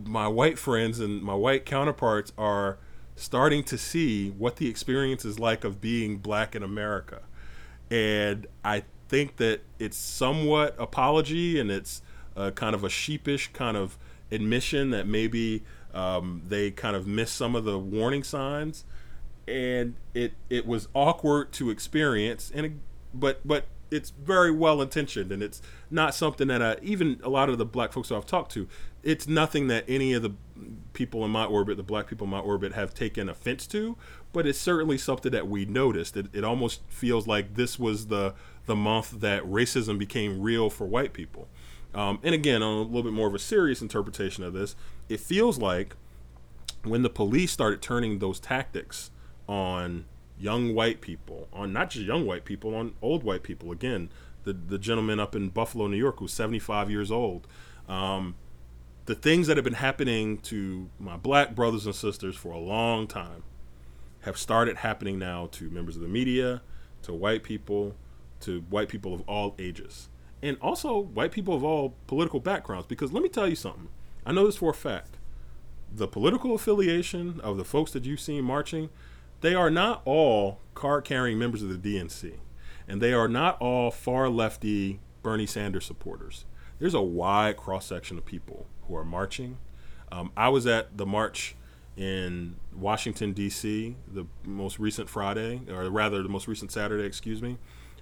my white friends and my white counterparts are starting to see what the experience is like of being black in America. And I think that it's somewhat apology and it's a kind of a sheepish kind of admission that maybe um, they kind of missed some of the warning signs and it it was awkward to experience and it, but but it's very well intentioned and it's not something that I, even a lot of the black folks I've talked to, it's nothing that any of the people in my orbit, the black people in my orbit, have taken offense to. But it's certainly something that we noticed. It, it almost feels like this was the the month that racism became real for white people. Um, and again, on a little bit more of a serious interpretation of this, it feels like when the police started turning those tactics on young white people, on not just young white people, on old white people. Again, the the gentleman up in Buffalo, New York, who's 75 years old. Um, the things that have been happening to my black brothers and sisters for a long time have started happening now to members of the media, to white people, to white people of all ages, and also white people of all political backgrounds. Because let me tell you something. I know this for a fact. The political affiliation of the folks that you've seen marching they are not all card carrying members of the DNC, and they are not all far lefty Bernie Sanders supporters. There's a wide cross section of people who are marching. Um, I was at the march in Washington, D.C., the most recent Friday, or rather, the most recent Saturday, excuse me,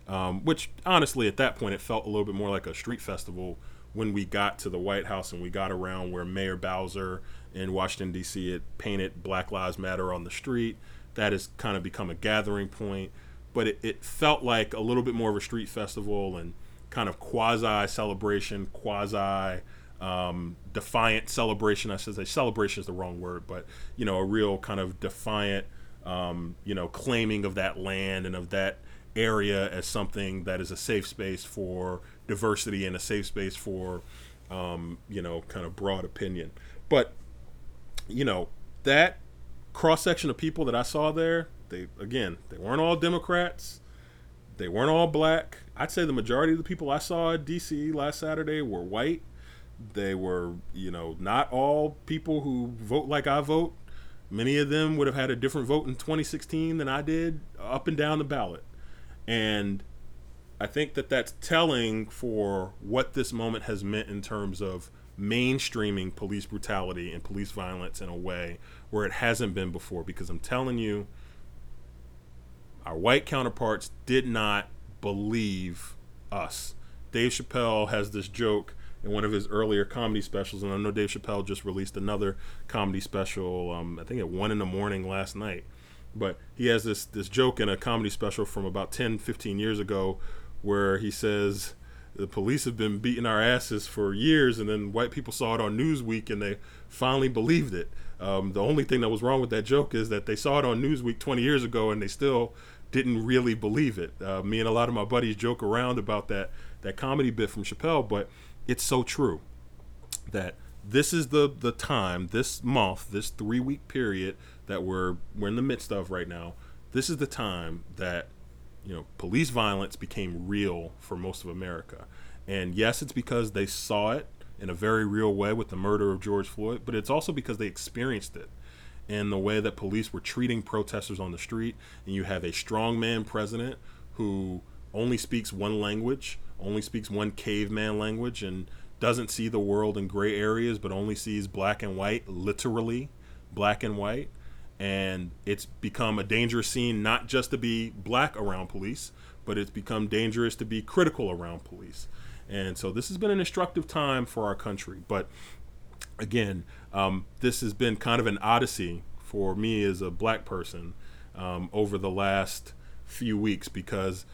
um, which honestly, at that point, it felt a little bit more like a street festival when we got to the White House and we got around where Mayor Bowser in Washington, D.C., had painted Black Lives Matter on the street that has kind of become a gathering point. But it, it felt like a little bit more of a street festival and kind of quasi celebration, quasi um, defiant celebration. I should say celebration is the wrong word, but you know, a real kind of defiant, um, you know, claiming of that land and of that area as something that is a safe space for diversity and a safe space for, um, you know, kind of broad opinion. But you know, that cross section of people that I saw there, they again, they weren't all Democrats. They weren't all black. I'd say the majority of the people I saw at DC last Saturday were white. They were, you know, not all people who vote like I vote. Many of them would have had a different vote in 2016 than I did up and down the ballot. And I think that that's telling for what this moment has meant in terms of mainstreaming police brutality and police violence in a way where it hasn't been before because I'm telling you, our white counterparts did not believe us. Dave Chappelle has this joke in one of his earlier comedy specials, and I know Dave Chappelle just released another comedy special. Um, I think at one in the morning last night, but he has this this joke in a comedy special from about 10, 15 years ago, where he says the police have been beating our asses for years, and then white people saw it on Newsweek and they finally believed it. Um, the only thing that was wrong with that joke is that they saw it on Newsweek 20 years ago and they still didn't really believe it. Uh, me and a lot of my buddies joke around about that that comedy bit from Chappelle, but it's so true that this is the the time, this month, this three week period that we're we're in the midst of right now. This is the time that you know police violence became real for most of America, and yes, it's because they saw it in a very real way with the murder of George Floyd, but it's also because they experienced it in the way that police were treating protesters on the street. And you have a strongman president who only speaks one language, only speaks one caveman language, and doesn't see the world in gray areas, but only sees black and white, literally black and white. And it's become a dangerous scene not just to be black around police, but it's become dangerous to be critical around police. And so this has been an instructive time for our country. But again, um, this has been kind of an odyssey for me as a black person um, over the last few weeks because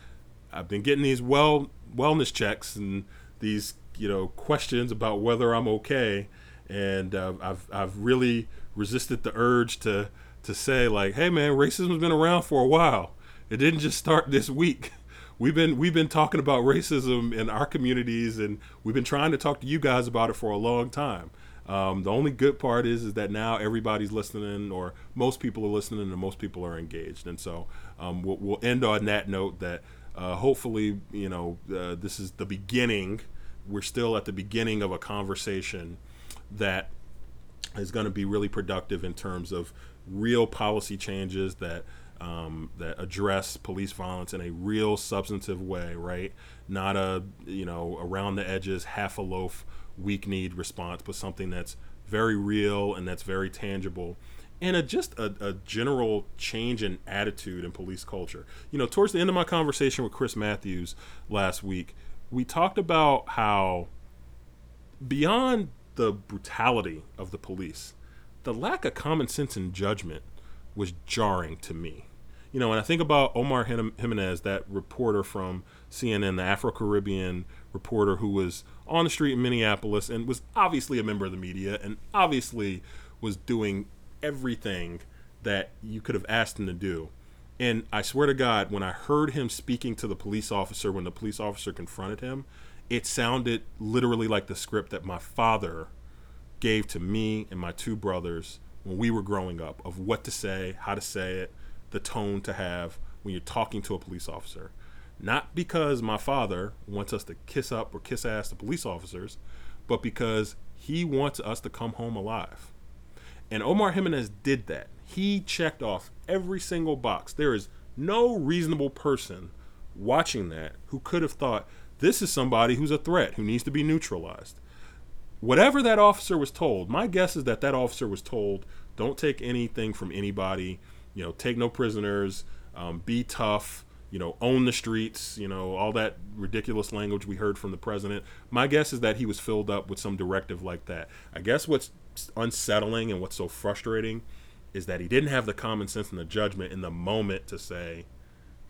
I've been getting these well wellness checks and these you know questions about whether I'm okay, and uh, I've I've really resisted the urge to to say like, hey man, racism's been around for a while. It didn't just start this week. We've been we've been talking about racism in our communities, and we've been trying to talk to you guys about it for a long time. Um, the only good part is is that now everybody's listening, or most people are listening, and most people are engaged. And so um, we'll, we'll, end on that note that uh, hopefully you know uh, this is the beginning. We're still at the beginning of a conversation that is going to be really productive in terms of real policy changes that um, that address police violence in a real substantive way, right? Not a you know around the edges, half a loaf weak need response, but something that's very real and that's very tangible. And a, just a, a general change in attitude in police culture. You know, towards the end of my conversation with Chris Matthews last week, we talked about how beyond the brutality of the police, the lack of common sense and judgment was jarring to me. You know, when I think about Omar Jimenez, that reporter from CNN, the Afro Caribbean reporter who was on the street in Minneapolis and was obviously a member of the media and obviously was doing everything that you could have asked him to do. And I swear to God, when I heard him speaking to the police officer, when the police officer confronted him, it sounded literally like the script that my father gave to me and my two brothers when we were growing up of what to say, how to say it, the tone to have when you're talking to a police officer. Not because my father wants us to kiss up or kiss ass to police officers, but because he wants us to come home alive. And Omar Jimenez did that. He checked off every single box. There is no reasonable person watching that who could have thought this is somebody who's a threat, who needs to be neutralized. Whatever that officer was told, my guess is that that officer was told don't take anything from anybody, you know, take no prisoners, um, be tough, you know, own the streets, you know, all that ridiculous language we heard from the president. My guess is that he was filled up with some directive like that. I guess what's unsettling and what's so frustrating is that he didn't have the common sense and the judgment in the moment to say,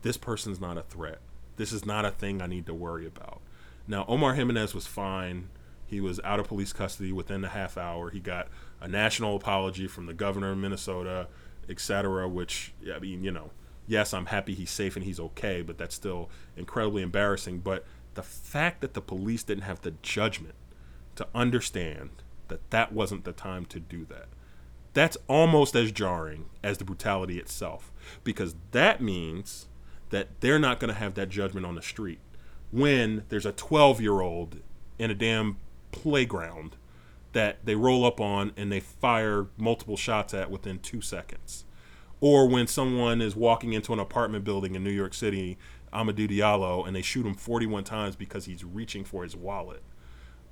this person's not a threat. This is not a thing I need to worry about. Now, Omar Jimenez was fine. He was out of police custody within the half hour. He got a national apology from the governor of Minnesota, etc., which, I mean, you know, yes, I'm happy he's safe and he's okay, but that's still incredibly embarrassing. But the fact that the police didn't have the judgment to understand that that wasn't the time to do that, that's almost as jarring as the brutality itself, because that means that they're not going to have that judgment on the street when there's a 12 year old in a damn playground that they roll up on and they fire multiple shots at within two seconds or when someone is walking into an apartment building in New York City, Amadou Diallo, and they shoot him 41 times because he's reaching for his wallet.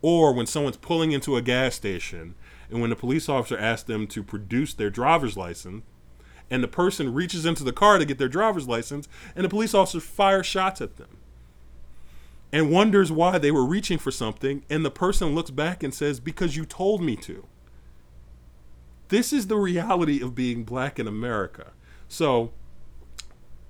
Or when someone's pulling into a gas station, and when the police officer asks them to produce their driver's license, and the person reaches into the car to get their driver's license, and the police officer fires shots at them and wonders why they were reaching for something, and the person looks back and says, Because you told me to. This is the reality of being black in America. So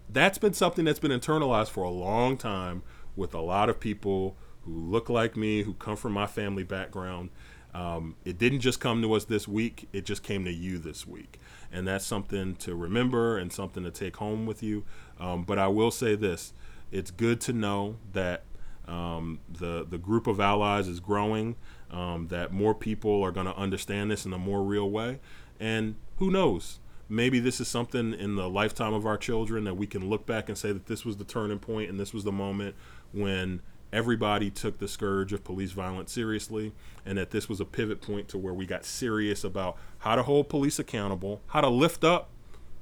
that's been something that's been internalized for a long time with a lot of people who look like me, who come from my family background. Um, it didn't just come to us this week, it just came to you this week. And that's something to remember and something to take home with you. Um, but I will say this it's good to know that um, the, the group of allies is growing um, that more people are going to understand this in a more real way. And who knows? Maybe this is something in the lifetime of our children that we can look back and say that this was the turning point and this was the moment when everybody took the scourge of police violence seriously and that this was a pivot point to where we got serious about how to hold police accountable, how to lift up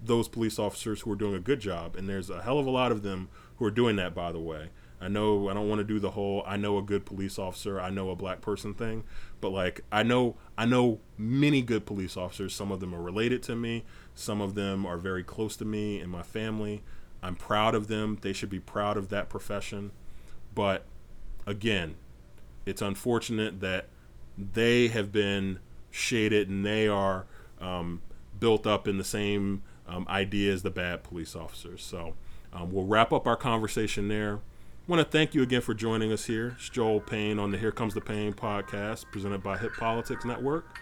those police officers who are doing a good job. And there's a hell of a lot of them who are doing that, by the way. I know I don't want to do the whole I know a good police officer, I know a black person thing, but like I know I know many good police officers. Some of them are related to me, some of them are very close to me and my family. I'm proud of them. They should be proud of that profession. But again, it's unfortunate that they have been shaded and they are um, built up in the same um, idea as the bad police officers. So um, we'll wrap up our conversation there. Want to thank you again for joining us here. It's Joel Payne on the Here Comes the Pain podcast presented by Hip Politics Network.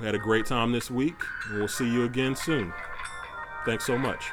We had a great time this week, and we'll see you again soon. Thanks so much.